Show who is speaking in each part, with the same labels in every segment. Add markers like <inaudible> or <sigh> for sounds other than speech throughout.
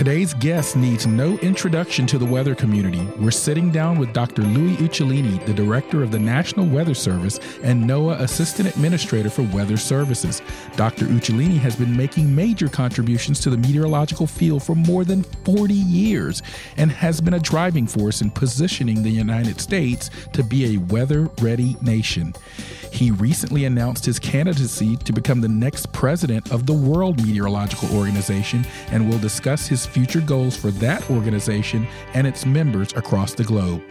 Speaker 1: Today's guest needs no introduction to the weather community. We're sitting down with Dr. Louis Uccellini, the director of the National Weather Service and NOAA Assistant Administrator for Weather Services. Dr. Uccellini has been making major contributions to the meteorological field for more than 40 years and has been a driving force in positioning the United States to be a weather ready nation. He recently announced his candidacy to become the next president of the World Meteorological Organization and will discuss his future goals for that organization and its members across the globe.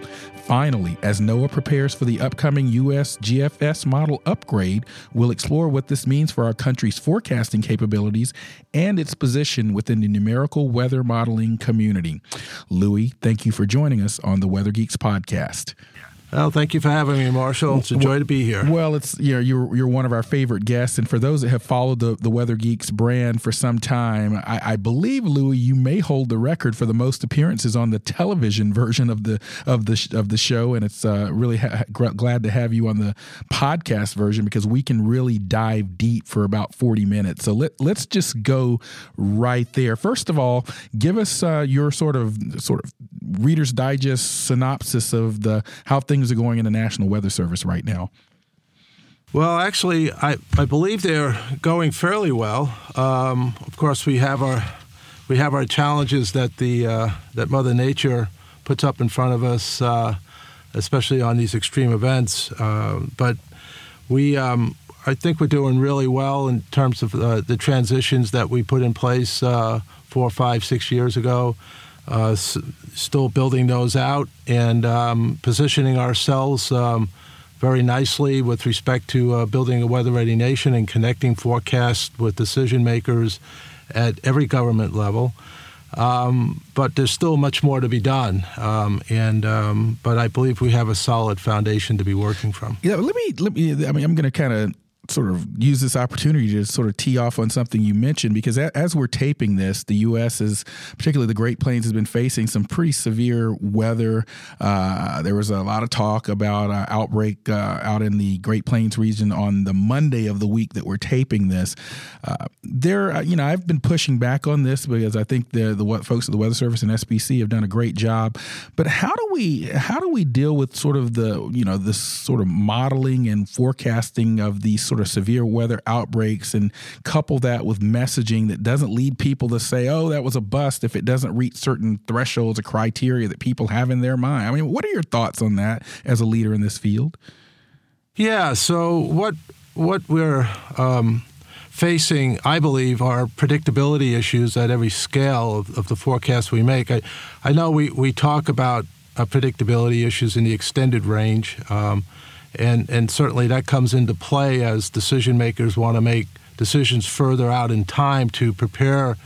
Speaker 1: Finally, as NOAA prepares for the upcoming U.S. GFS model upgrade, we'll explore what this means for our country's forecasting capabilities and its position within the numerical weather modeling community. Louis, thank you for joining us on the Weather Geeks podcast.
Speaker 2: Well, thank you for having me, Marshall. It's a joy to be here.
Speaker 1: Well, it's you know you're you're one of our favorite guests, and for those that have followed the the Weather Geeks brand for some time, I, I believe Louis, you may hold the record for the most appearances on the television version of the of the of the show, and it's uh, really ha- glad to have you on the podcast version because we can really dive deep for about forty minutes. So let let's just go right there. First of all, give us uh, your sort of sort of Reader's Digest synopsis of the how things things are going in the National Weather Service right now?
Speaker 2: Well, actually, I, I believe they're going fairly well. Um, of course, we have our we have our challenges that the uh, that Mother Nature puts up in front of us, uh, especially on these extreme events. Uh, but we, um, I think, we're doing really well in terms of uh, the transitions that we put in place uh, four, five, six years ago uh, s- still building those out and um, positioning ourselves um, very nicely with respect to uh, building a weather ready nation and connecting forecasts with decision makers at every government level. Um, but there's still much more to be done, um, and um, but I believe we have a solid foundation to be working from.
Speaker 1: Yeah, let me let me. I mean, I'm going to kind of sort of use this opportunity to sort of tee off on something you mentioned because as we're taping this, the U.S. is particularly the Great Plains has been facing some pretty severe weather. Uh, there was a lot of talk about uh, outbreak uh, out in the Great Plains region on the Monday of the week that we're taping this. Uh, there, uh, you know, I've been pushing back on this because I think the the folks at the Weather Service and SPC have done a great job. But how do we how do we deal with sort of the you know this sort of modeling and forecasting of these sort of severe weather outbreaks and couple that with messaging that doesn't lead people to say, oh, that was a bust if it doesn't reach certain thresholds or criteria that people have in their mind. I mean, what are your thoughts on that as a leader in this field?
Speaker 2: Yeah, so what what we're um, facing, I believe, are predictability issues at every scale of, of the forecast we make. I, I know we, we talk about uh, predictability issues in the extended range. Um, and and certainly that comes into play as decision makers want to make decisions further out in time to prepare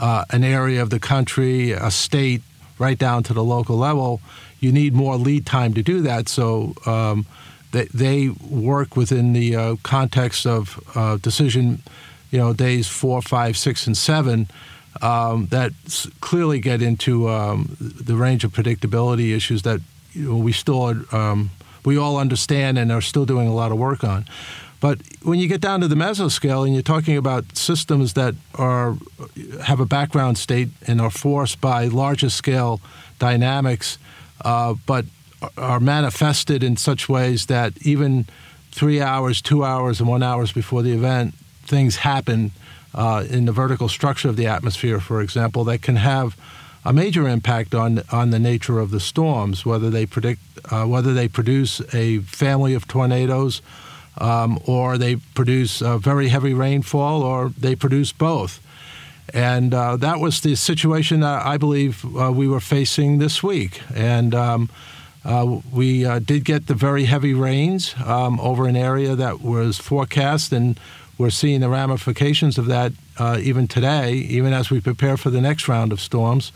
Speaker 2: uh, an area of the country, a state, right down to the local level. You need more lead time to do that. So um, they, work within the uh, context of uh, decision, you know, days four, five, six, and seven. Um, that clearly get into um, the range of predictability issues that you know, we still are um, we all understand and are still doing a lot of work on. But when you get down to the mesoscale and you're talking about systems that are have a background state and are forced by larger scale dynamics, uh, but are manifested in such ways that even three hours, two hours, and one hours before the event, things happen uh, in the vertical structure of the atmosphere, for example, that can have a major impact on on the nature of the storms, whether they predict uh, whether they produce a family of tornadoes, um, or they produce very heavy rainfall, or they produce both. And uh, that was the situation that I believe uh, we were facing this week. And um, uh, we uh, did get the very heavy rains um, over an area that was forecast, and we're seeing the ramifications of that uh, even today, even as we prepare for the next round of storms.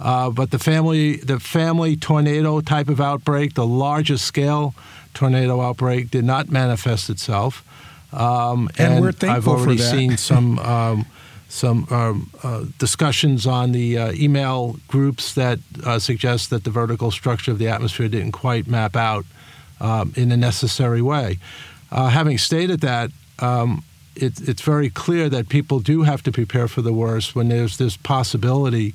Speaker 2: Uh, but the family, the family tornado type of outbreak, the largest scale tornado outbreak, did not manifest itself.
Speaker 1: Um, and, and, we're thankful
Speaker 2: I've already seen some <laughs> um, some um, uh, discussions on the uh, email groups that uh, suggest that the vertical structure of the atmosphere didn't quite map out um, in a necessary way. Uh, having stated that, um, it, it's very clear that people do have to prepare for the worst when there's this possibility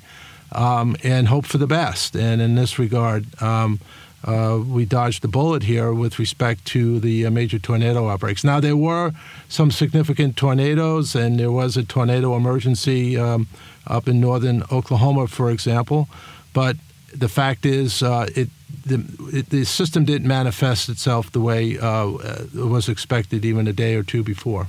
Speaker 2: um, and hope for the best. And in this regard, um, uh, we dodged the bullet here with respect to the uh, major tornado outbreaks. Now, there were some significant tornadoes, and there was a tornado emergency um, up in northern Oklahoma, for example. But the fact is, uh, it, the, it, the, system didn't manifest itself the way uh, it was expected even a day or two before.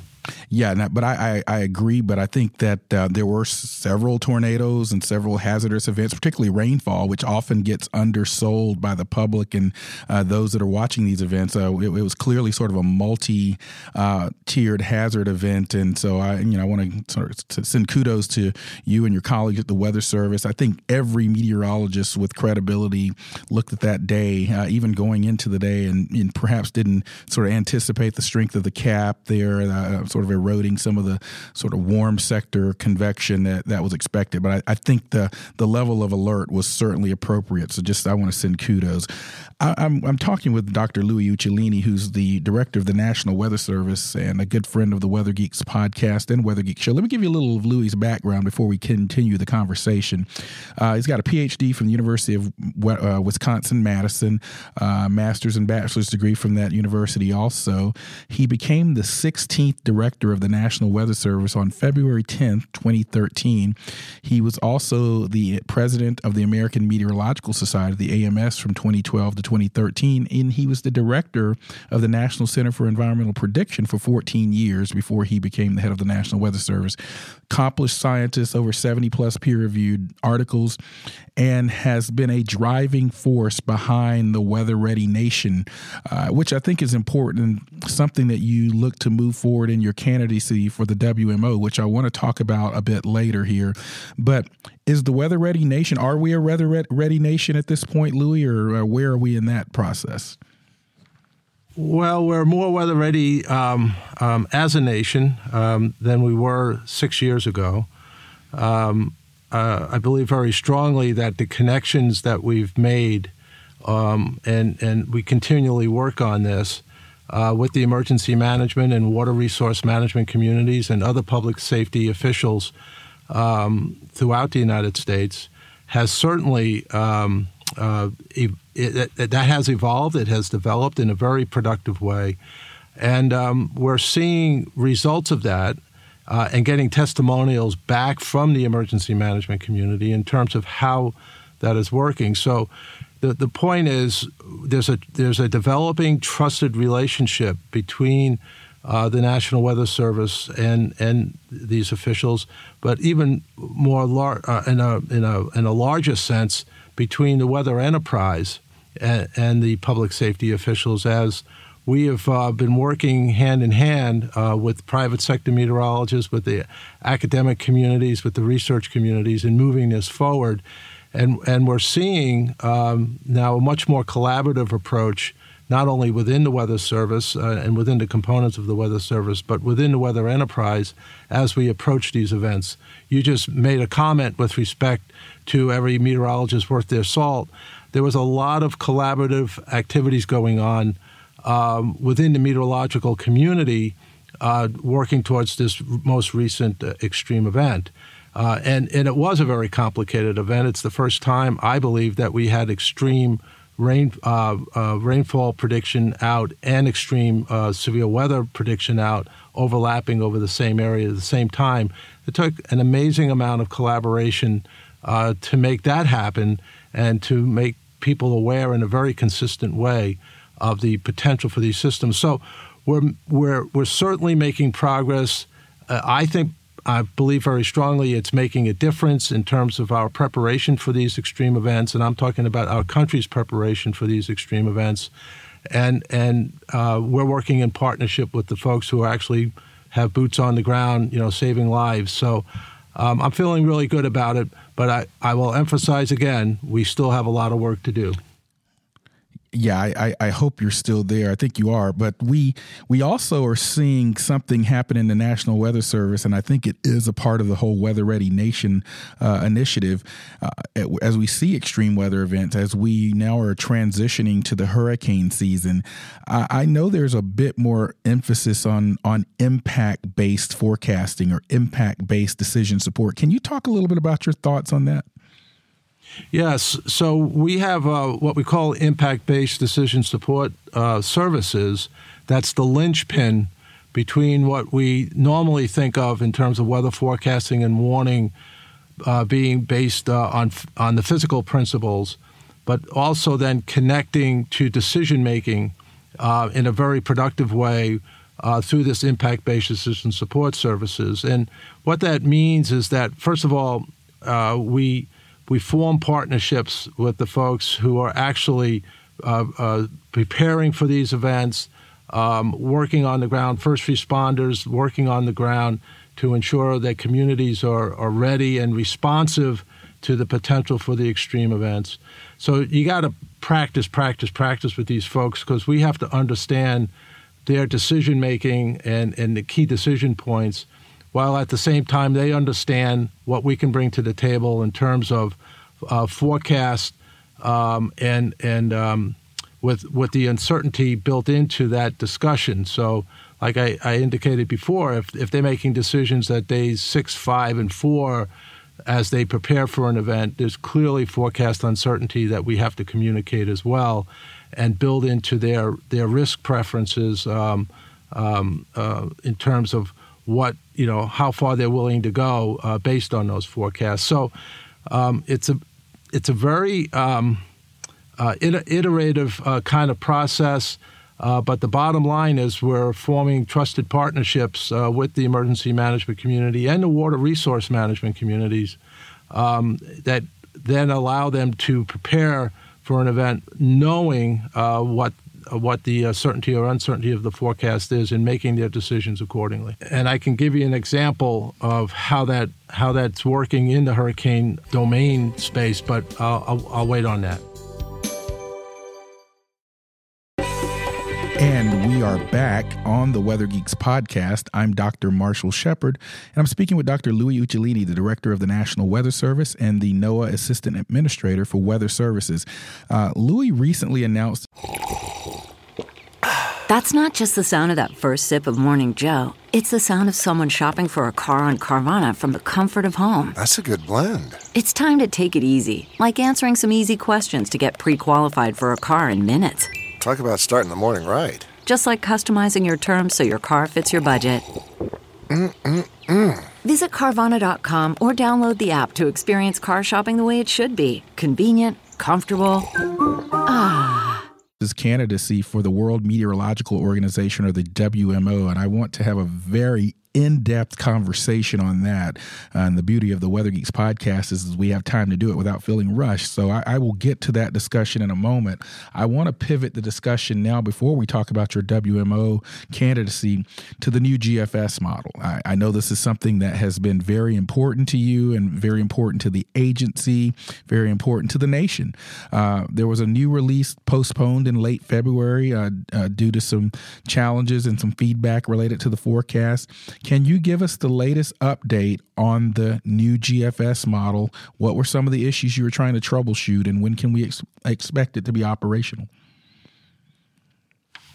Speaker 1: Yeah, but I, I, I, agree. But I think that uh, there were several tornadoes and several hazardous events, particularly rainfall, which often gets undersold by the public and uh, those that are watching these events. Uh, it, it, was clearly sort of a multi-tiered uh, hazard event, and so I, you know, I want to sort of send kudos to you and your colleagues at the Weather Service. I think every meteorologist with credibility looked at that day, uh, even going into the day, and, and, perhaps didn't sort of anticipate the strength of the cap there uh, sort of eroding some of the sort of warm sector convection that, that was expected. But I, I think the the level of alert was certainly appropriate. So just I want to send kudos. I, am I'm, I'm talking with Dr. Louis Uccellini, who's the director of the National Weather Service and a good friend of the Weather Geeks podcast and Weather Geek Show. Let me give you a little of Louis's background before we continue the conversation. Uh, he's got a PhD from the University of uh, Wisconsin Madison, uh, master's and bachelor's degree from that university. Also, he became the 16th director director of the National Weather Service on February 10th, 2013. He was also the president of the American Meteorological Society, the AMS, from 2012 to 2013. And he was the director of the National Center for Environmental Prediction for 14 years before he became the head of the National Weather Service. Accomplished scientist, over 70 plus peer reviewed articles, and has been a driving force behind the Weather Ready Nation, uh, which I think is important and something that you look to move forward in your candidacy for the WMO, which I want to talk about a bit later here. But is the Weather Ready Nation, are we a Weather Ready Nation at this point, Louis, or uh, where are we in that process?
Speaker 2: Well, we're more weather ready um, um, as a nation um, than we were six years ago. Um, uh, I believe very strongly that the connections that we've made, um, and and we continually work on this uh, with the emergency management and water resource management communities and other public safety officials um, throughout the United States, has certainly um, uh, it, it, that has evolved. It has developed in a very productive way, and um, we're seeing results of that uh, and getting testimonials back from the emergency management community in terms of how that is working. So the, the point is there's a there's a developing trusted relationship between uh, the National Weather Service and and these officials, but even more lar- uh, in a in a in a larger sense between the weather enterprise and, and the public safety officials as we have uh, been working hand in hand uh, with private sector meteorologists, with the academic communities, with the research communities in moving this forward. And, and we're seeing um, now a much more collaborative approach, not only within the Weather Service uh, and within the components of the Weather Service, but within the weather enterprise as we approach these events. You just made a comment with respect to every meteorologist worth their salt. There was a lot of collaborative activities going on um, within the meteorological community uh, working towards this most recent uh, extreme event. Uh, and, and it was a very complicated event. It's the first time, I believe, that we had extreme rain, uh, uh, rainfall prediction out and extreme uh, severe weather prediction out overlapping over the same area at the same time. It took an amazing amount of collaboration to make that happen and to make people aware in a very consistent way of the potential for these systems. So we're we're we're certainly making progress. Uh, I think I believe very strongly it's making a difference in terms of our preparation for these extreme events, and I'm talking about our country's preparation for these extreme events. And and uh, we're working in partnership with the folks who actually have boots on the ground, you know, saving lives. So um, I'm feeling really good about it. But I, I will emphasize again, we still have a lot of work to do
Speaker 1: yeah, I, I, hope you're still there. I think you are. But we we also are seeing something happen in the National Weather Service, and I think it is a part of the whole Weather Ready Nation uh, initiative. Uh, as we see extreme weather events, as we now are transitioning to the hurricane season, I, I know there's a bit more emphasis on on impact based forecasting or impact based decision support. Can you talk a little bit about your thoughts on that?
Speaker 2: Yes. So we have uh, what we call impact based decision support uh, services. That's the linchpin between what we normally think of in terms of weather forecasting and warning uh, being based uh, on, on the physical principles, but also then connecting to decision making uh, in a very productive way. Uh, through this impact based decision support services. And what that means is that, first of all, we we form partnerships with the folks who are actually uh, uh, preparing for these events, um, working on the ground, first responders working on the ground to ensure that communities are, are ready and responsive to the potential for the extreme events. So you got to practice, practice, practice with these folks because we have to understand their decision making and, and the key decision points while at the same time they understand what we can bring to the table in terms of uh, forecast um, and and um, with with the uncertainty built into that discussion. So, like I, I, indicated before, if if they're making decisions at days six, five, and four as they prepare for an event, there's clearly forecast uncertainty that we have to communicate as well, and build into their their risk preferences um, um uh, in terms of what you know how far they're willing to go uh, based on those forecasts. So um, it's a it's a very um, uh, iterative uh, kind of process. Uh, but the bottom line is we're forming trusted partnerships uh, with the emergency management community and the water resource management communities um, that then allow them to prepare for an event knowing uh, what what the uh, certainty or uncertainty of the forecast is and making their decisions accordingly. And I can give you an example of how that how that's working in the hurricane domain space, but I'll, I'll, I'll wait on that.
Speaker 1: We are back on the Weather Geeks podcast. I'm Dr. Marshall Shepard, and I'm speaking with Dr. Louis Uccellini, the director of the National Weather Service and the NOAA Assistant Administrator for Weather Services. Uh, Louis recently announced.
Speaker 3: That's not just the sound of that first sip of Morning Joe. It's the sound of someone shopping for a car on Carvana from the comfort of home.
Speaker 4: That's a good blend.
Speaker 3: It's time to take it easy, like answering some easy questions to get pre qualified for a car in minutes.
Speaker 4: Talk about starting the morning right.
Speaker 3: Just like customizing your terms so your car fits your budget.
Speaker 4: Mm-mm-mm.
Speaker 3: Visit Carvana.com or download the app to experience car shopping the way it should be convenient, comfortable. Ah.
Speaker 1: His candidacy for the World Meteorological Organization or the WMO, and I want to have a very in depth conversation on that. And the beauty of the Weather Geeks podcast is, is we have time to do it without feeling rushed. So I, I will get to that discussion in a moment. I want to pivot the discussion now before we talk about your WMO candidacy to the new GFS model. I, I know this is something that has been very important to you and very important to the agency, very important to the nation. Uh, there was a new release postponed in late February uh, uh due to some challenges and some feedback related to the forecast. Can you give us the latest update on the new GFS model? What were some of the issues you were trying to troubleshoot, and when can we ex- expect it to be operational?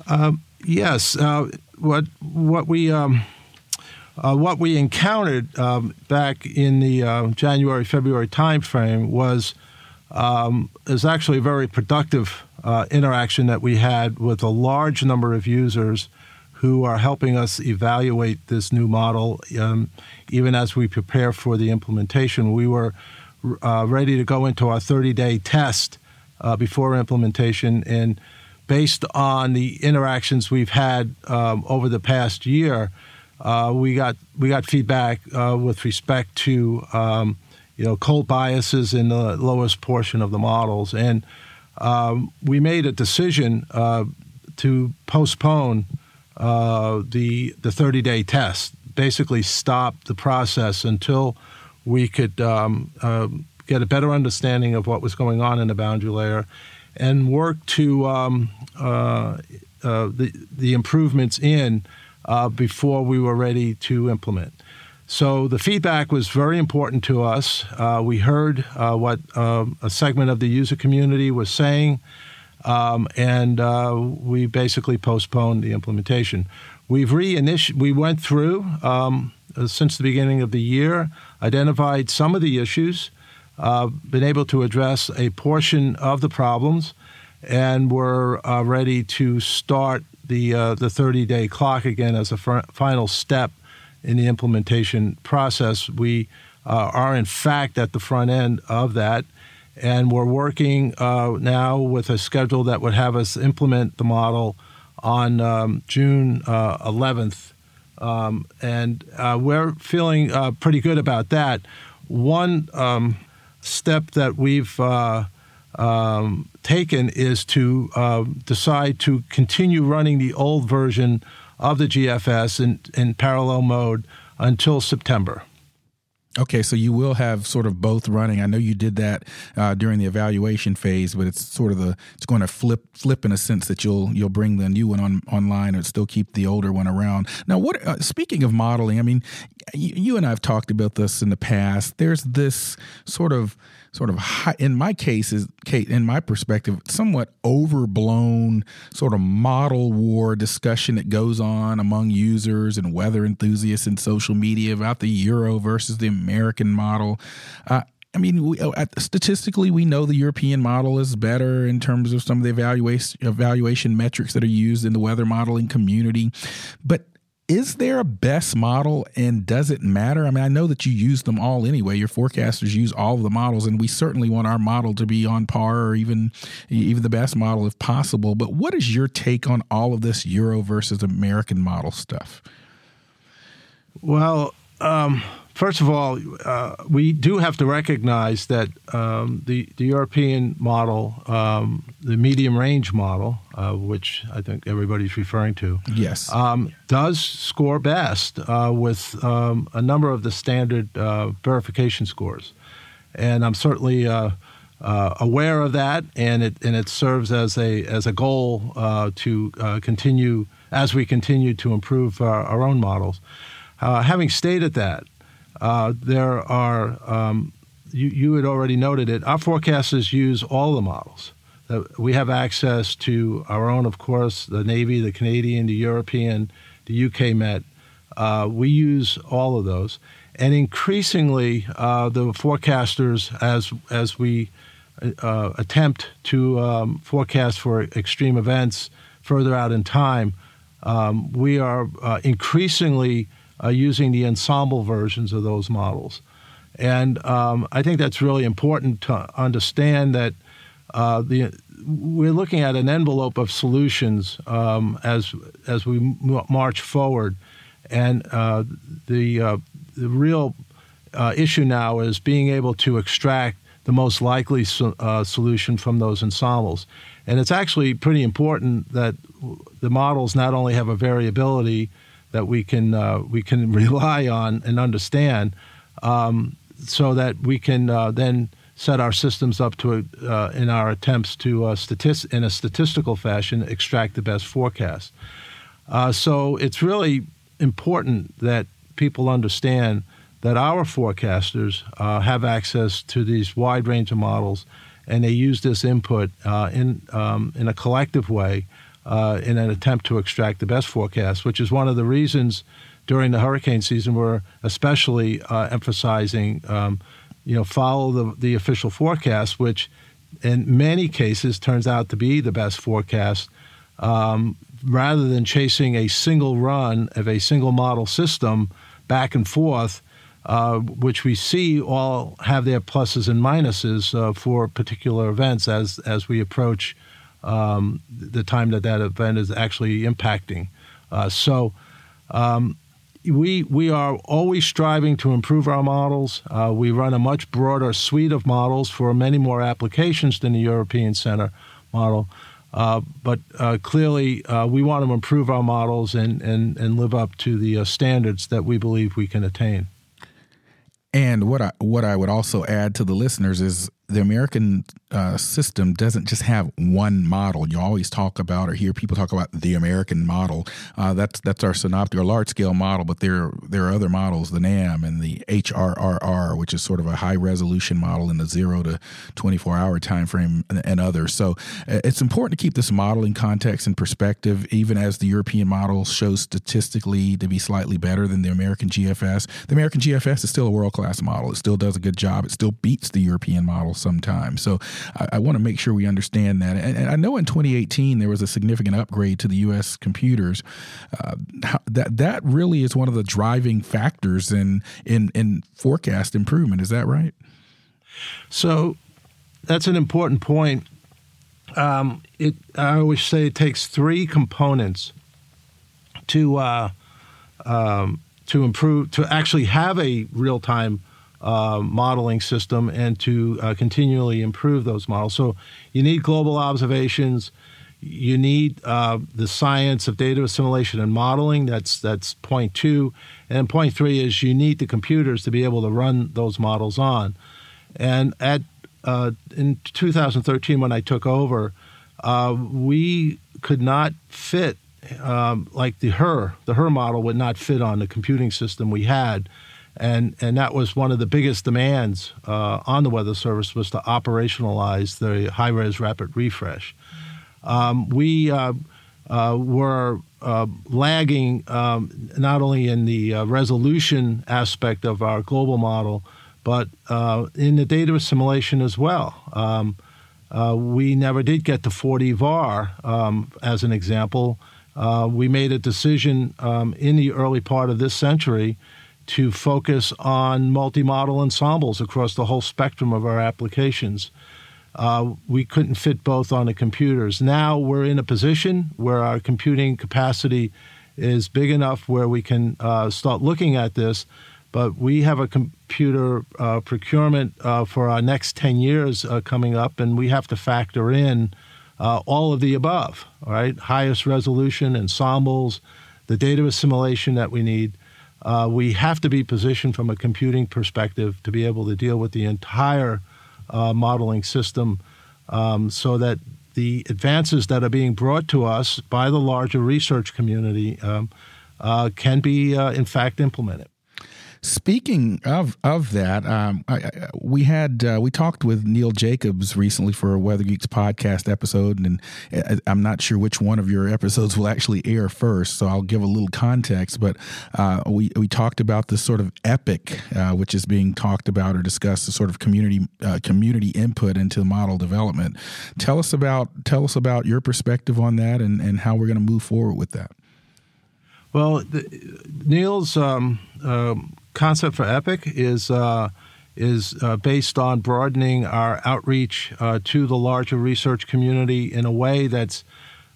Speaker 2: Um, yes, uh, what what we um, uh, what we encountered um, back in the uh, January February timeframe was um, is actually a very productive uh, interaction that we had with a large number of users who are helping us evaluate this new model, um, even as we prepare for the implementation. We were uh, ready to go into our 30 day test uh, before implementation, and based on the interactions we've had um, over the past year, uh, we got we got feedback uh, with respect to um, you know cold biases in the lowest portion of the models, and um, we made a decision uh, to postpone uh, the the 30 day test. Basically, stop the process until we could um, uh, get a better understanding of what was going on in the boundary layer, and work to um, uh, uh the the improvements in uh, before we were ready to implement. So the feedback was very important to us. Uh, we heard what um, a segment of the user community was saying, um, and uh, we basically postponed the implementation. We've reiniti- we went through um, uh, since the beginning of the year, identified some of the issues, uh, been able to address a portion of the problems, and we're uh, ready to start the the 30 day clock again as a fr- final step in the implementation process. We uh, are, in fact, at the front end of that. And we're working uh, now with a schedule that would have us implement the model on um, June uh, 11th. Um, and uh, we're feeling uh, pretty good about that. One um, step that we've uh, um, taken is to decide to continue running the old version of the GFS in, in parallel mode until September.
Speaker 1: Okay, so you will have sort of both running. I know you did that uh, during the evaluation phase, but it's sort of the it's going to flip flip in a sense that you'll you'll bring the new one on online and still keep the older one around. Now, what uh, speaking of modeling, I mean, you, you and I have talked about this in the past. There's this sort of sort of high, in my case is Kate in my perspective somewhat overblown sort of model war discussion that goes on among users and weather enthusiasts in social media about the euro versus the American model. Uh, I mean, we, uh, statistically, we know the European model is better in terms of some of the evaluation evaluation metrics that are used in the weather modeling community. But is there a best model and does it matter? I mean, I know that you use them all anyway. Your forecasters use all of the models, and we certainly want our model to be on par or even even the best model if possible. But what is your take on all of this Euro versus American model stuff?
Speaker 2: Well, um, First of all, uh, we do have to recognize that um, the, the European model, um, the medium range model, uh, which I think everybody's referring to,
Speaker 1: yes,
Speaker 2: um, does score best uh, with um, a number of the standard uh, verification scores, and I'm certainly. Uh, uh, aware of that, and it and it serves as a as a goal to continue as we continue to improve our, our own models. having stated that, uh, there are, um, you, you had already noted it, our forecasters use all the models. Uh, we have access to our own, of course, the Navy, the Canadian, the European, the UK Met. Uh, we use all of those. And increasingly, uh, the forecasters, as, as we uh, attempt to um, forecast for extreme events further out in time, um, we are increasingly uh, using the ensemble versions of those models. And um, I think that's really important to understand that uh, the, we're looking at an envelope of solutions um, as, as we m- march forward. And uh, the, uh, the real uh, issue now is being able to extract the most likely so, uh, solution from those ensembles. And it's actually pretty important that the models not only have a variability that we can uh, we can <laughs> rely on and understand, um, so that we can uh, then set our systems up to uh, in our attempts to uh, statist- in a statistical fashion extract the best forecast. Uh, so it's really important that people understand that our forecasters uh, have access to these wide range of models, and they use this input in um, in a collective way uh, in an attempt to extract the best forecast, which is one of the reasons during the hurricane season we're especially uh, emphasizing, um, you know, follow the, the official forecast, which in many cases turns out to be the best forecast, um, rather than chasing a single run of a single model system back and forth. Uh, which we see all have their pluses and minuses uh, for particular events as as we approach um, the time that that event is actually impacting. Uh, so um, we we are always striving to improve our models. Uh, we run a much broader suite of models for many more applications than the European Center model. Uh, but uh, clearly, uh, we want to improve our models and, and, and live up to the uh, standards that we believe we can attain.
Speaker 1: And what I what I would also add to the listeners is the American uh, system doesn't just have one model. You always talk about or hear people talk about the American model. Uh, that's that's our synoptic or large scale model, but there there are other models, the NAM and the HRRR, which is sort of a high resolution model in the zero to twenty four hour time frame, and, and others. So uh, it's important to keep this modeling context and perspective, even as the European model shows statistically to be slightly better than the American GFS. The American GFS is still a world class model. It still does a good job. It still beats the European model sometimes. So I, I want to make sure we understand that. And, and, I know in 2018 there was a significant upgrade to the U.S. computers. Uh, that that really is one of the driving factors in in in forecast improvement. Is that right?
Speaker 2: So that's an important point. Um, it I always say it takes three components to uh, um, to improve to actually have a real time uh, modeling system and to uh, continually improve those models. So you need global observations. You need uh, the science of data assimilation and modeling. That's that's point two, and point three is you need the computers to be able to run those models on. And at uh, in 2013, when I took over, uh, we could not fit um, like the her the her model would not fit on the computing system we had and and that was one of the biggest demands uh, on the Weather Service was to operationalize the high res rapid refresh. Um, we uh, uh, were uh, lagging um, not only in the uh, resolution aspect of our global model, but uh, in the data assimilation as well. Um, we never did get to 4D-Var, um, as an example. we made a decision um, in the early part of this century to focus on multi-model ensembles across the whole spectrum of our applications. Uh, we couldn't fit both on the computers. Now we're in a position where our computing capacity is big enough where we can uh, start looking at this. But we have a computer uh, procurement uh, for our next 10 years uh, coming up, and we have to factor in uh, all of the above, right? Highest resolution, ensembles, the data assimilation that we need. Uh, we have to be positioned from a computing perspective to be able to deal with the entire uh, modeling system um, so that the advances that are being brought to us by the larger research community um, uh, can be, uh, in fact, implemented.
Speaker 1: Speaking of of that, um, I, I, we had uh, we talked with Neil Jacobs recently for a Weather Geeks podcast episode, and uh, I'm not sure which one of your episodes will actually air first, so I'll give a little context. But uh, we we talked about this sort of epic, uh, which is being talked about or discussed, the sort of community uh, community input into model development. Tell us about tell us about your perspective on that, and and how we're going to move forward with that.
Speaker 2: Well, the, Neil's um, um, concept for Epic is uh, is uh, based on broadening our outreach uh, to the larger research community in a way that's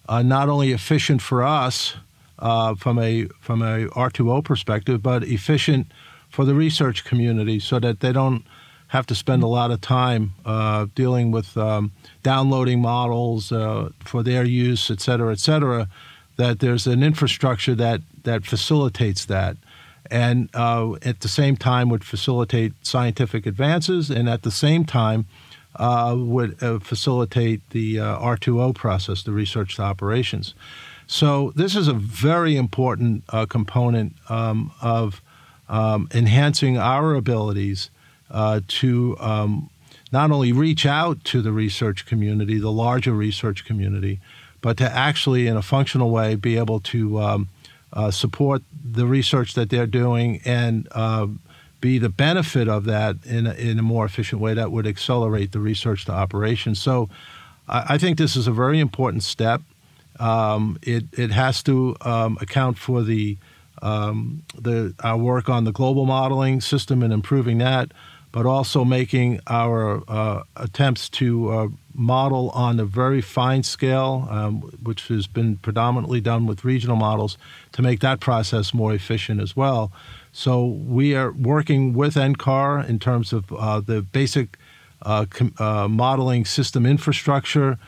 Speaker 2: uh, not only efficient for us uh, from a from a R2O perspective, but efficient for the research community, so that they don't have to spend a lot of time uh, dealing with um, downloading models for their use, et cetera, et cetera. That there's an infrastructure that that facilitates that and uh, at the same time would facilitate scientific advances and at the same time uh, would uh, facilitate the uh, R2O process, the research to operations. So this is a very important uh, component um, of um, enhancing our abilities uh, to um, not only reach out to the research community, the larger research community, but to actually, in a functional way, be able to um, uh, support the research that they're doing and uh, be the benefit of that in a, in a more efficient way that would accelerate the research to operations. So I, I think this is a very important step. Um, it, it has to um, account for the, um, the our work on the global modeling system and improving that, but also making our uh, attempts to uh, model on a very fine scale, um, which has been predominantly done with regional models, to make that process more efficient as well. So we are working with NCAR in terms of uh, the basic uh, com- uh, modeling system infrastructure.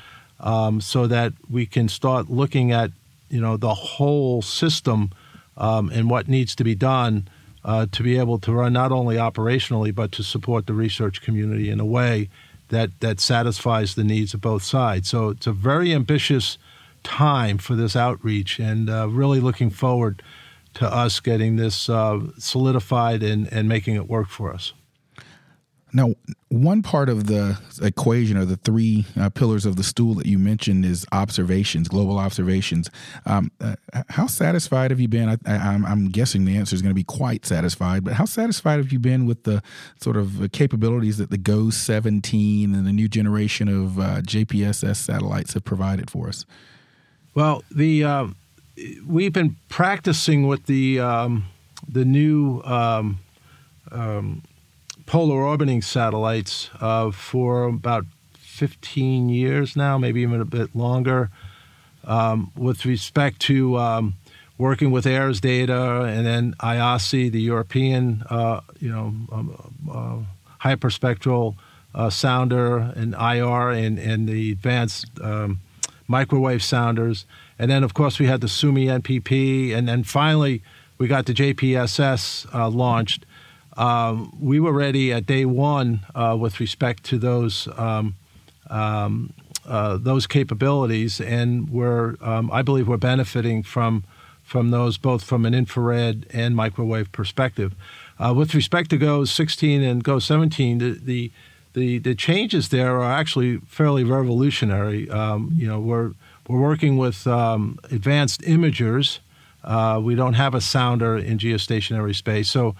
Speaker 2: um, so that we can start looking at you know the whole system um, and what needs to be done uh, to be able to run not only operationally but to support the research community in a way that that satisfies the needs of both sides. So it's a very ambitious time for this outreach, and uh, really looking forward to us getting this uh, solidified and, and making it work for us.
Speaker 1: Now, one part of the equation or the three uh, pillars of the stool that you mentioned is observations, global observations. Um, uh, how satisfied have you been? I, am guessing the answer is going to be quite satisfied, but how satisfied have you been with the sort of capabilities that the GOES 17 and the new generation of uh, JPSS satellites have provided for us?
Speaker 2: Well, the uh, we've been practicing with the um, the new. Um, um polar orbiting satellites uh, for about 15 years now, maybe even a bit longer, um, with respect to um, working with AIRS data and then IASI, the European, uh, you know, um, uh, hyperspectral uh, sounder, and IR, and, and the advanced um, microwave sounders. And then, of course, we had the Suomi NPP, and then finally we got the JPSS uh, launched um, we were ready at day one uh, with respect to those um, um, uh, those capabilities, and we're um, I believe we're benefiting from from those both from an infrared and microwave perspective. Uh, with respect to GOES 16 and GOES 17, the, the the, the changes there are actually fairly revolutionary. Um, you know, we're we're working with um, advanced imagers. Uh, we don't have a sounder in geostationary space, so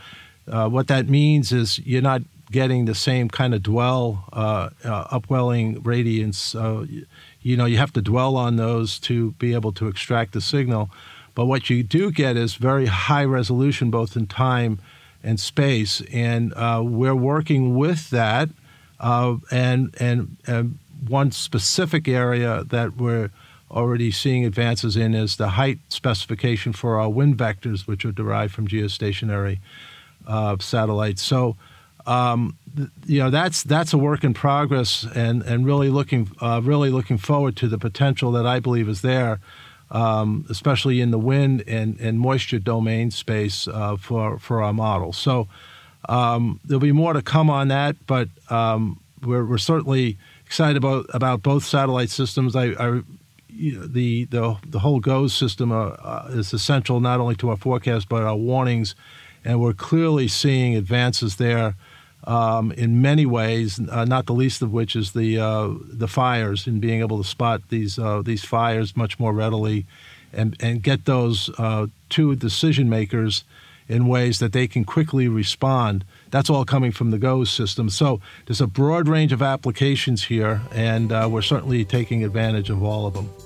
Speaker 2: uh, what that means is you're not getting the same kind of dwell, uh, uh, upwelling radiance. you know, you have to dwell on those to be able to extract the signal. But what you do get is very high resolution, both in time and space. And uh, we're working with that. Uh, and, and, and one specific area that we're already seeing advances in is the height specification for our wind vectors, which are derived from geostationary uh, satellites. So, um, you know, that's that's a work in progress, and and really looking uh, really looking forward to the potential that I believe is there, um, especially in the wind and, and moisture domain space uh, for for our model. So. Um, there'll be more to come on that, but um, we're, we're certainly excited about about both satellite systems. I, I the the the whole GOES system uh, uh, is essential not only to our forecast but our warnings and we're clearly seeing advances there um, in many ways. Uh, not the least of which is the uh, the fires and being able to spot these uh, these fires much more readily, and and get those uh, to decision makers in ways that they can quickly respond. That's all coming from the GOES system. So there's a broad range of applications here, and uh, we're certainly taking advantage of all of them.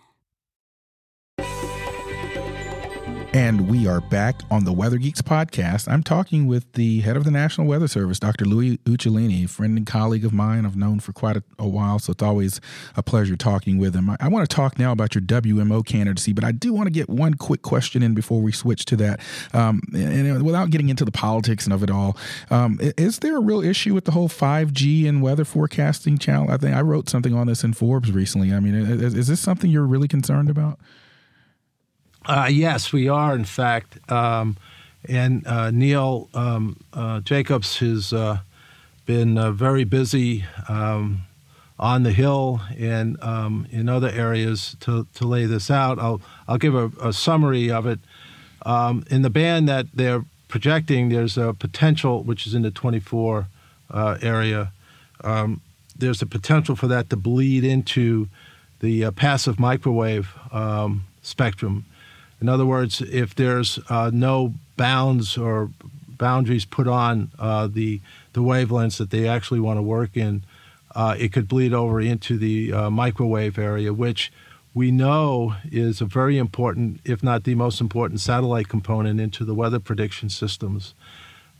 Speaker 1: And we are back on the Weather Geeks podcast. I'm talking with the head of the National Weather Service, Dr. Louis Uccellini, friend and colleague of mine I've known for quite a, a while, so it's always a pleasure talking with him. I, I, want to talk now about your WMO candidacy, but I do want to get one quick question in before we switch to that. Um, and, and, without getting into the politics and of it all, um, is there a real issue with the whole 5G and weather forecasting channel? I think I wrote something on this in Forbes recently. I mean, is, is this something you're really concerned about?
Speaker 2: Uh, yes, we are, in fact. Um, and uh, Neil um, uh, Jacobs has uh, been uh, very busy um, on the Hill and um, in other areas to, to lay this out. I'll, I'll give a, a summary of it. Um, in the band that they're projecting, there's a potential, which is in the 24 uh, area, um, there's a potential for that to bleed into the passive microwave spectrum in other words, if there's uh, no bounds or boundaries put on uh, the the wavelengths that they actually want to work in, uh, it could bleed over into the uh, microwave area, which we know is a very important, if not the most important, satellite component into the weather prediction systems.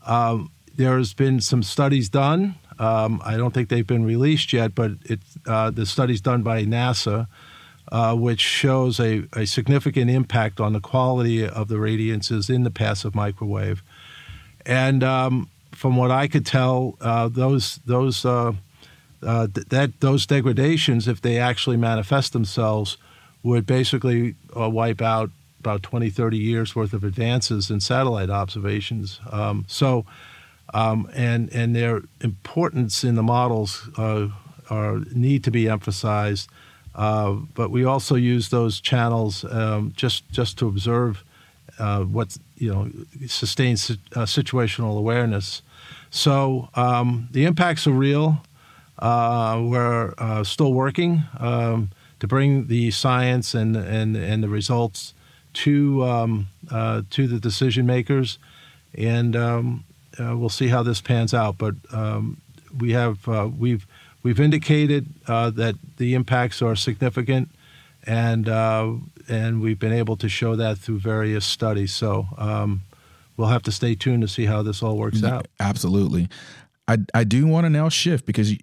Speaker 2: Um, there's been some studies done. Um, I don't think they've been released yet, but it, uh, the studies done by NASA, uh, which shows a, a, significant impact on the quality of the radiances in the passive microwave. And um, from what I could tell, uh, those those uh, uh, that those degradations, if they actually manifest themselves, would basically uh, wipe out about 20, 30 years worth of advances in satellite observations. Um, so, um, and and their importance in the models uh, are need to be emphasized. Uh, but we also use those channels um, just just to observe uh, what you know sustains uh, situational awareness. So um, the impacts are real. Uh, we're uh, still working um, to bring the science and and and the results to um, uh, to the decision makers, and um, we'll see how this pans out. But um, we have we've we've indicated uh, that the impacts are significant, and uh, and we've been able to show that through various studies. So. Um, we'll have to stay tuned to see how this all works out.
Speaker 1: Absolutely. I, I do want to now shift because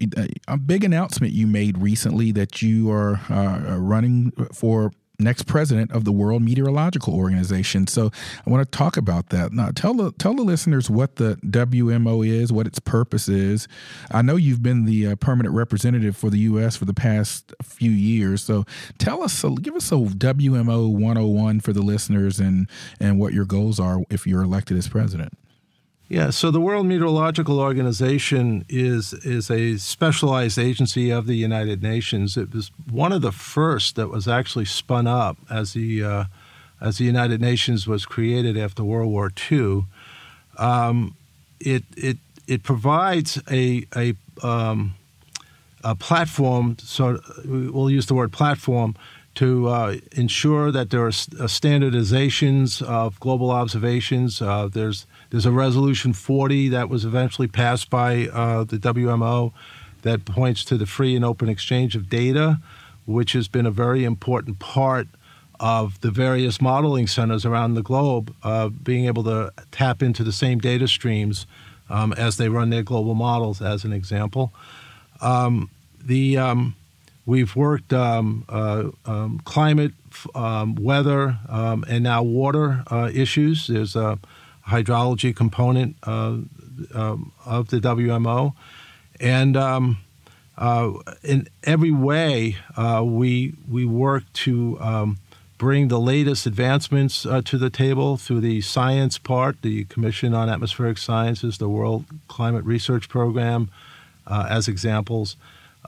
Speaker 1: a big announcement you made recently that you are uh, running for next president of the World Meteorological Organization. So I want to talk about that. Now, tell the tell the listeners what the WMO is, what its purpose is. I know you've been the uh, permanent representative for the U.S. for the past few years. So tell us, give us a WMO 101 for the listeners and and what your goals are if you're elected as president.
Speaker 2: Yeah, so the World Meteorological Organization is is a specialized agency of the United Nations. It was one of the first that was actually spun up as the uh, as the United Nations was created after World War II. Um, it it it provides a a um, a platform. So we'll use the word platform to uh, ensure that there are uh, standardizations of global observations. Uh, there's there's a resolution 40 that was eventually passed by uh, the WMO that points to the free and open exchange of data, which has been a very important part of the various modeling centers around the globe uh, being able to tap into the same data streams um, as they run their global models, as an example. Um, the um, we've worked um, uh, um, climate, um, weather, and now water uh, issues. There's a hydrology component um, of the WMO. And um, uh, in every way, uh, we, we work to um, bring the latest advancements uh, to the table through the science part, the Commission on Atmospheric Sciences, the World Climate Research Program, uh, as examples,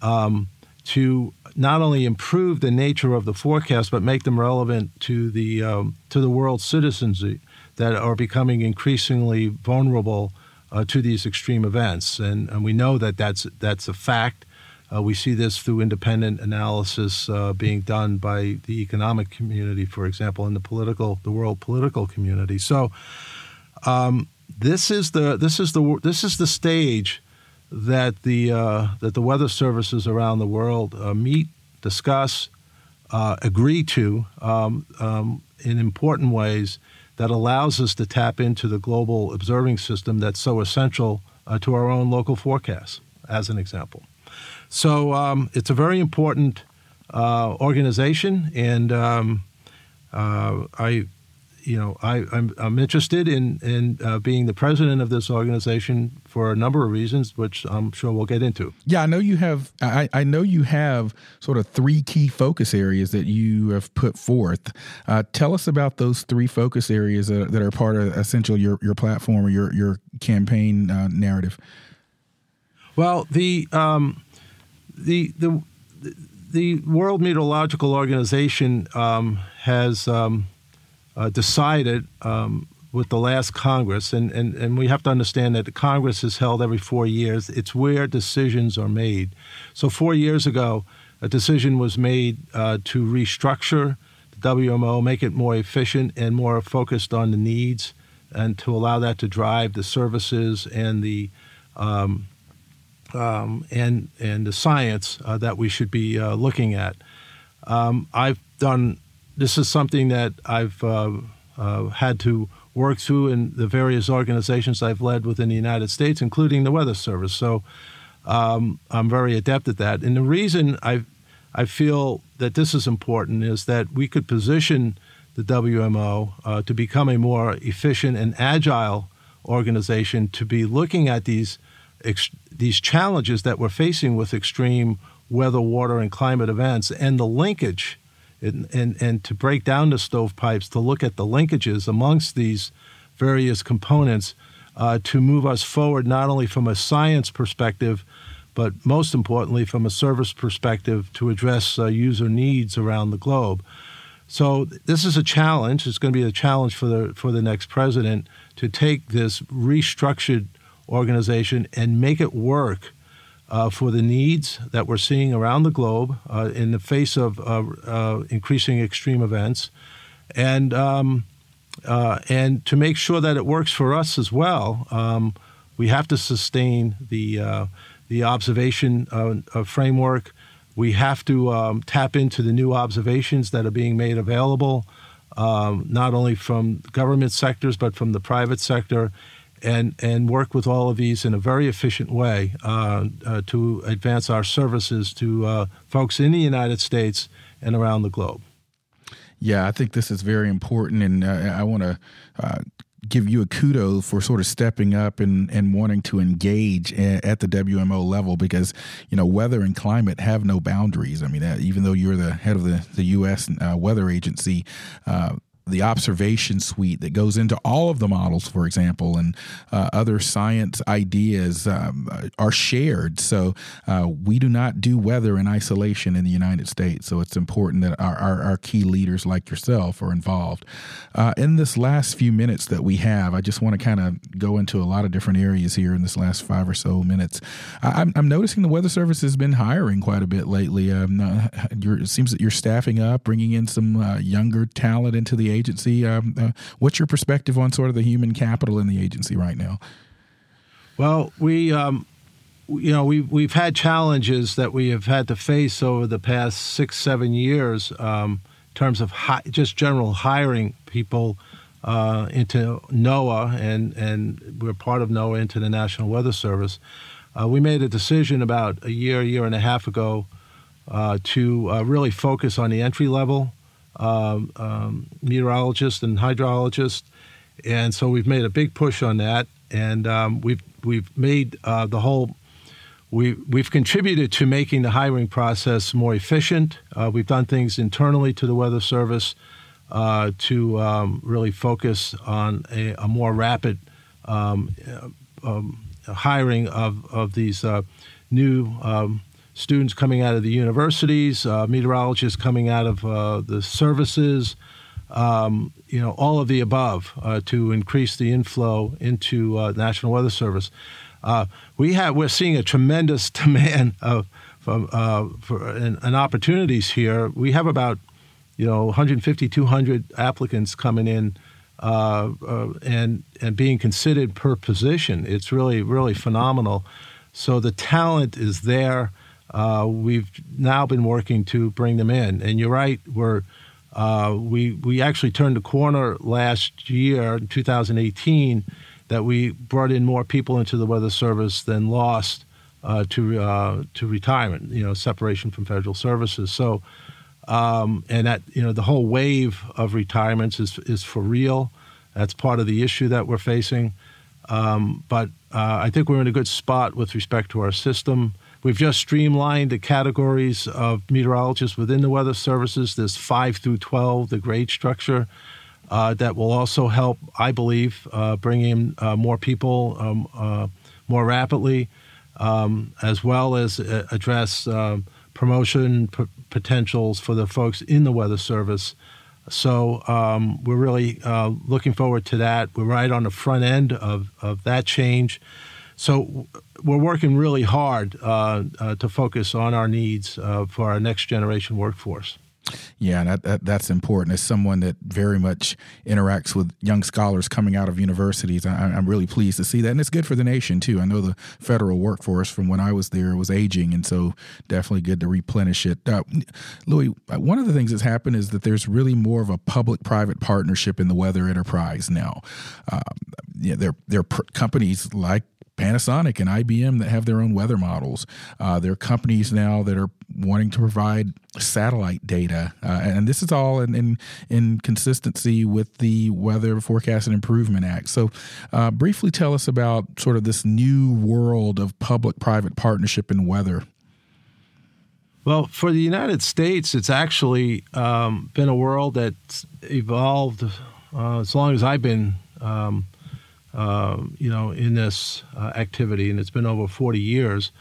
Speaker 2: um, to not only improve the nature of the forecast, but make them relevant to the, um, to the world's citizens that are becoming increasingly vulnerable uh, to these extreme events. And, and, we know that that's, that's a fact. Uh, we see this through independent analysis uh, being done by the economic community, for example, and the political, the world political community. So, um, this is the this is the this is the stage that the uh, that the weather services around the world uh, meet, discuss, uh, agree to um, um, in important ways that allows us to tap into the global observing system that's so essential uh, to our own local forecasts, as an example. So um, it's a very important uh, organization, and um, uh, I you know, I, I'm, I'm interested in in uh, being the president of this organization for a number of reasons, which I'm sure we'll get into.
Speaker 1: Yeah, I know you have. I, I know you have sort of three key focus areas that you have put forth. Uh, tell us about those three focus areas that, that, are part of essential your your platform or your your campaign uh, narrative.
Speaker 2: Well, the um, the the the World Meteorological Organization um, has. Um, uh, decided um, with the last Congress, and, and, and we have to understand that the Congress is held every four years. It's where decisions are made. So, four years ago, a decision was made uh, to restructure the WMO, make it more efficient and more focused on the needs, and to allow that to drive the services and the um, um, and and the science uh, that we should be uh, looking at. Um, I've done this is something that I've uh, uh, had to work through in the various organizations I've led within the United States, including the Weather Service. So um, I'm very adept at that. And the reason I I feel that this is important is that we could position the WMO uh, to become a more efficient and agile organization to be looking at these ex- these challenges that we're facing with extreme weather, water, and climate events, and the linkage, and, and, and to break down the stovepipes, to look at the linkages amongst these various components uh, to move us forward, not only from a science perspective, but most importantly, from a service perspective, to address uh, user needs around the globe. So this is a challenge. It's going to be a challenge for the for the next president to take this restructured organization and make it work uh, for the needs that we're seeing around the globe uh, in the face of uh, uh increasing extreme events, and um, uh, and to make sure that it works for us as well. Um, we have to sustain the the observation framework. We have to um, tap into the new observations that are being made available, um, not only from government sectors, but from the private sector, and, and work with all of these in a very efficient way uh, uh, to advance our services to uh, folks in the United States and around the globe.
Speaker 1: Yeah, I think this is very important, and uh, I want to uh, give you a kudo for sort of stepping up and, and wanting to engage at the WMO level because, you know, weather and climate have no boundaries. I mean, even though you're the head of the, the U.S. Uh, weather Agency, uh, the observation suite that goes into all of the models, for example, and uh, other science ideas um, are shared. So uh, we do not do weather in isolation in the United States. So it's important that our, our, our key leaders like yourself are involved. Uh, in this last few minutes that we have, I just want to kind of go into a lot of different areas here in this last five or so minutes. I, am noticing the Weather Service has been hiring quite a bit lately. Um, uh, it seems that you're staffing up, bringing in some uh, younger talent into the agency. Um, uh, what's your perspective on sort of the human capital in the agency right now?
Speaker 2: Well, we, um, you know, we've we've had challenges that we have had to face over the past six, seven years um, in terms of hi- just general hiring people uh, into NOAA, and and we're part of NOAA into the National Weather Service. Uh, we made a decision about a year, year and a half ago uh, to uh, really focus on the entry level um, um, meteorologist and hydrologist, and so we've made a big push on that, and um, we've we've made uh, the whole. We, we've contributed to making the hiring process more efficient. Uh, we've done things internally to the Weather Service uh, to um, really focus on a, a more rapid um, uh, um, hiring of, of these uh, new um, students coming out of the universities, uh, meteorologists coming out of uh, the services, um, you know, all of the above uh, to increase the inflow into uh, National Weather Service. Uh, we have we're seeing a tremendous <laughs> demand of from, uh, for and, and, opportunities here. We have about you know 150 200 applicants coming in. and and being considered per position, it's really really phenomenal. So the talent is there uh, we've now been working to bring them in. And you're right, we're uh, we we actually turned the corner last year, 2018, that we brought in more people into the Weather Service than lost uh, to uh, to retirement. You know, separation from federal services. So, um, and that you know the whole wave of retirements is is for real. That's part of the issue that we're facing. Um, but uh, I think we're in a good spot with respect to our system. We've just streamlined the categories of meteorologists within the weather services. There's five through 12, the grade structure. Uh, that will also help, I believe, uh, bring in uh, more people um, uh, more rapidly, um, as well as uh, address um, promotion p- potentials for the folks in the weather service. So um, we're really uh, looking forward to that. We're right on the front end of, of that change. So we're working really hard uh, uh, to focus on our needs uh, for our next generation workforce.
Speaker 1: Yeah, that, that, that's important. As someone that very much interacts with young scholars coming out of universities, I, am really pleased to see that, and it's good for the nation too. I know the federal workforce from when I was there was aging, and so definitely good to replenish it. Uh, Louis, uh, one of the things that's happened is that there's really more of a public-private partnership in the weather enterprise now. Um, yeah, there there are pr- companies like Panasonic and IBM that have their own weather models. Uh, there are companies now that are wanting to provide satellite data, uh, and this is all in, in, in consistency with the Weather Forecast and Improvement Act. So, uh, briefly tell us about sort of this new world of public-private partnership in weather.
Speaker 2: Well, for the United States, it's actually um, been a world that's evolved uh, as long as I've been. Um, uh, you know, in this uh, activity, and it's been over 40 years.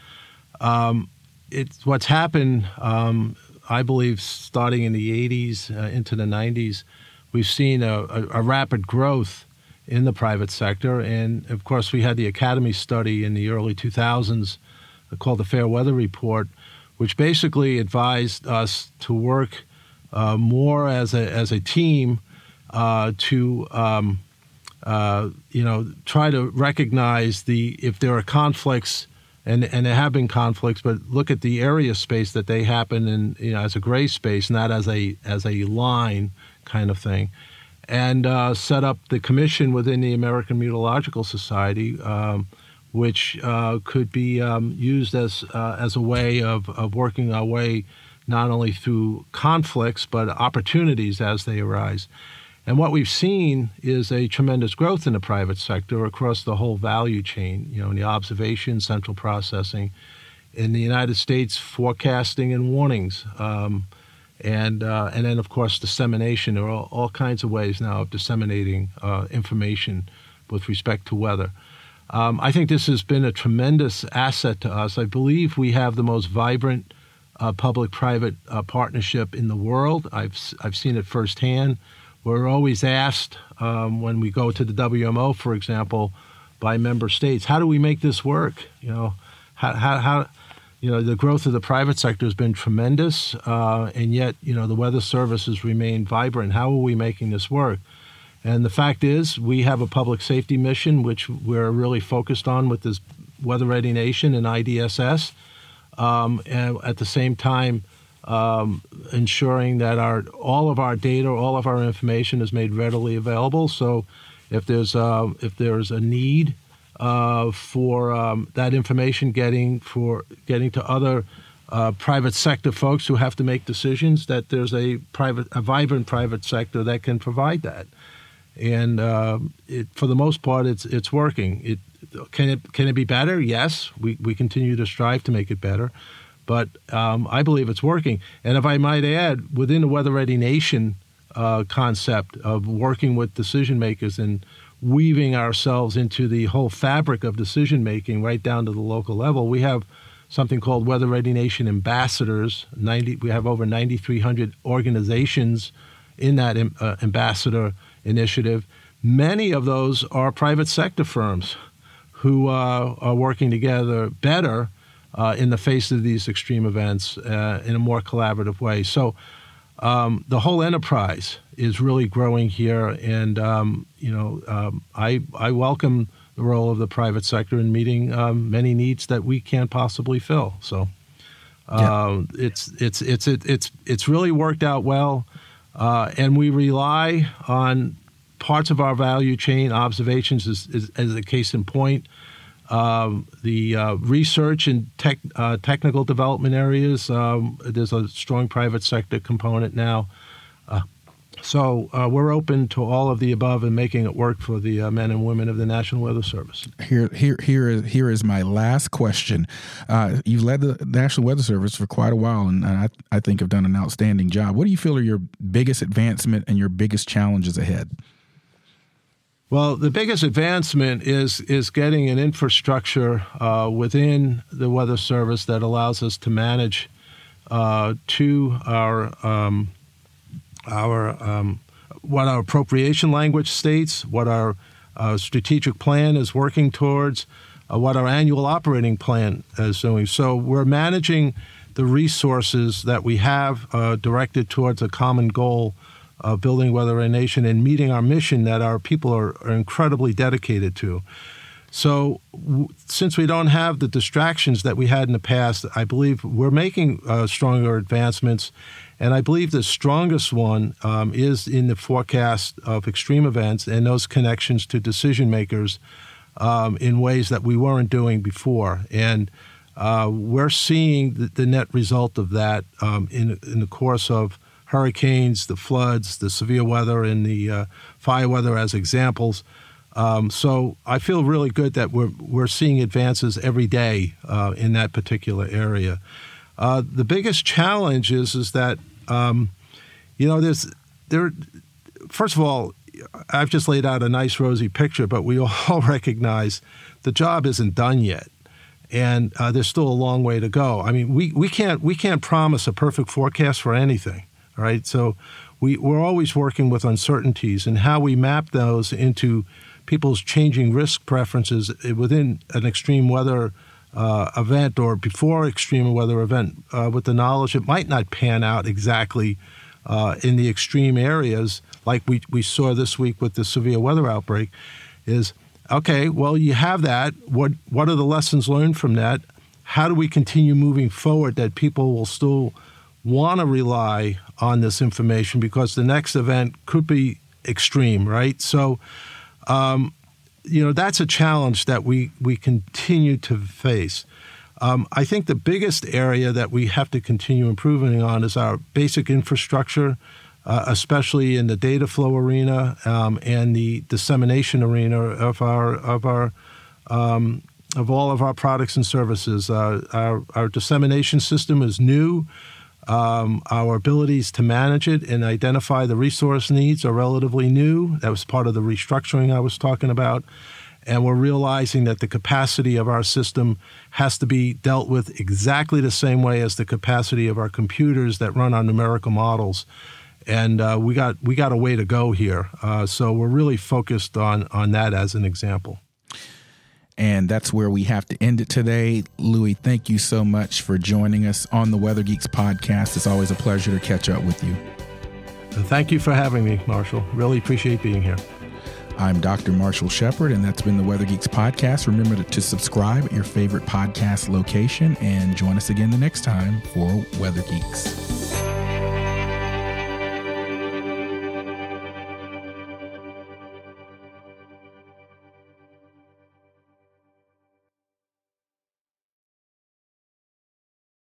Speaker 2: Um, it's what's happened. Um, I believe starting in the 80s uh, into the 90s, we've seen a, a, a, rapid growth in the private sector, and of course, we had the Academy study in the early 2000s called the Fair Weather Report, which basically advised us to work uh, more as a as a team uh, to um, uh, you know, try to recognize the if there are conflicts, and and there have been conflicts, but look at the area space that they happen in, you know, as a gray space, not as a as a line kind of thing, and uh, set up the commission within the American Meteorological Society. Um, which uh, could be um, used as uh, as a way of, of working our way not only through conflicts but opportunities as they arise. And what we've seen is a tremendous growth in the private sector across the whole value chain, you know, in the observation, central processing, in the United States, forecasting and warnings. Um, and, uh, and then, of course, dissemination. There are all, all kinds of ways now of disseminating uh, information with respect to weather. Um, I think this has been a tremendous asset to us. I believe we have the most vibrant uh, public private uh, partnership in the world. I've, I've seen it firsthand. We're always asked um, when we go to the WMO, for example, by member states, how do we make this work? You know, how, how, how you know, the growth of the private sector has been tremendous, uh, and yet, you know, the weather services remain vibrant. How are we making this work? And the fact is, we have a public safety mission, which we're really focused on with this Weather Ready Nation and IDSS. Um, and at the same time, um, ensuring that our all of our data, all of our information is made readily available. So if there's a, if there's a need uh, for um, that information getting for getting to other uh, private sector folks who have to make decisions, that there's a private a vibrant private sector that can provide that. And uh, it, for the most part, it's it's working. It can it can it be better? Yes, we, we continue to strive to make it better but um, I believe it's working. And if I might add, within the Weather Ready Nation uh, concept of working with decision makers and weaving ourselves into the whole fabric of decision making right down to the local level, we have something called Weather Ready Nation ambassadors. 90, we have over 9,300 organizations in that uh, ambassador initiative. Many of those are private sector firms who uh, are working together better uh, in the face of these extreme events uh, in a more collaborative way. So um, the whole enterprise is really growing here, and um, you know um, I I welcome the role of the private sector in meeting um, many needs that we can't possibly fill. So yeah. Um, it's it's it's it's it's really worked out well, uh, and we rely on parts of our value chain observations as, as, as a case in point um, the uh, research and tech, uh, technical development areas, um, there's a strong private sector component now. Uh, so uh, we're open to all of the above and making it work for the uh, men and women of the National Weather Service.
Speaker 1: Here, here, here is here is my last question. Uh, you've led the National Weather Service for quite a while, and I, I think have done an outstanding job. What do you feel are your biggest advancement and your biggest challenges ahead?
Speaker 2: Well, the biggest advancement is is getting an infrastructure uh, within the Weather Service that allows us to manage uh, to our um, our um, what our appropriation language states, what our uh, strategic plan is working towards, uh, what our annual operating plan is doing. So we're managing the resources that we have uh, directed towards a common goal of building weather a nation and meeting our mission that our people are, are incredibly dedicated to. So, w- since we don't have the distractions that we had in the past, I believe we're making uh, stronger advancements. And I believe the strongest one um, is in the forecast of extreme events and those connections to decision makers um, in ways that we weren't doing before. And uh, we're seeing the, the, net result of that um, in, in the course of hurricanes, the floods, the severe weather, and the uh, fire weather as examples. Um, so I feel really good that we're we're seeing advances every day uh, in that particular area. Uh, the biggest challenge is is that um, you know there's there. First of all, I've just laid out a nice rosy picture, but we <laughs> all recognize the job isn't done yet, and uh, there's still a long way to go. I mean, we, we can't we can't promise a perfect forecast for anything, right? So we we're always working with uncertainties and how we map those into people's changing risk preferences within an extreme weather uh, event or before extreme weather event uh, with the knowledge it might not pan out exactly uh, in the extreme areas like we, we saw this week with the severe weather outbreak is okay well you have that what what are the lessons learned from that how do we continue moving forward that people will still want to rely on this information because the next event could be extreme right so um, you know, that's a challenge that we, we continue to face. Um, I think the biggest area that we have to continue improving on is our basic infrastructure, uh, especially in the data flow arena um, and the dissemination arena of our of our um, of all of our products and services. Uh, our, our dissemination system is new. Um, our abilities to manage it and identify the resource needs are relatively new. That was part of the restructuring I was talking about. And we're realizing that the capacity of our system has to be dealt with exactly the same way as the capacity of our computers that run our numerical models. And uh, we got we got a way to go here. Uh, so we're really focused on on that as an example.
Speaker 1: And that's where we have to end it today. Louis, thank you so much for joining us on the Weather Geeks podcast. It's always a pleasure to catch up with you.
Speaker 2: Thank you for having me, Marshall. Really appreciate being here.
Speaker 1: I'm Dr. Marshall Shepard, and that's been the Weather Geeks podcast. Remember to, to subscribe at your favorite podcast location and join us again the next time for Weather Geeks.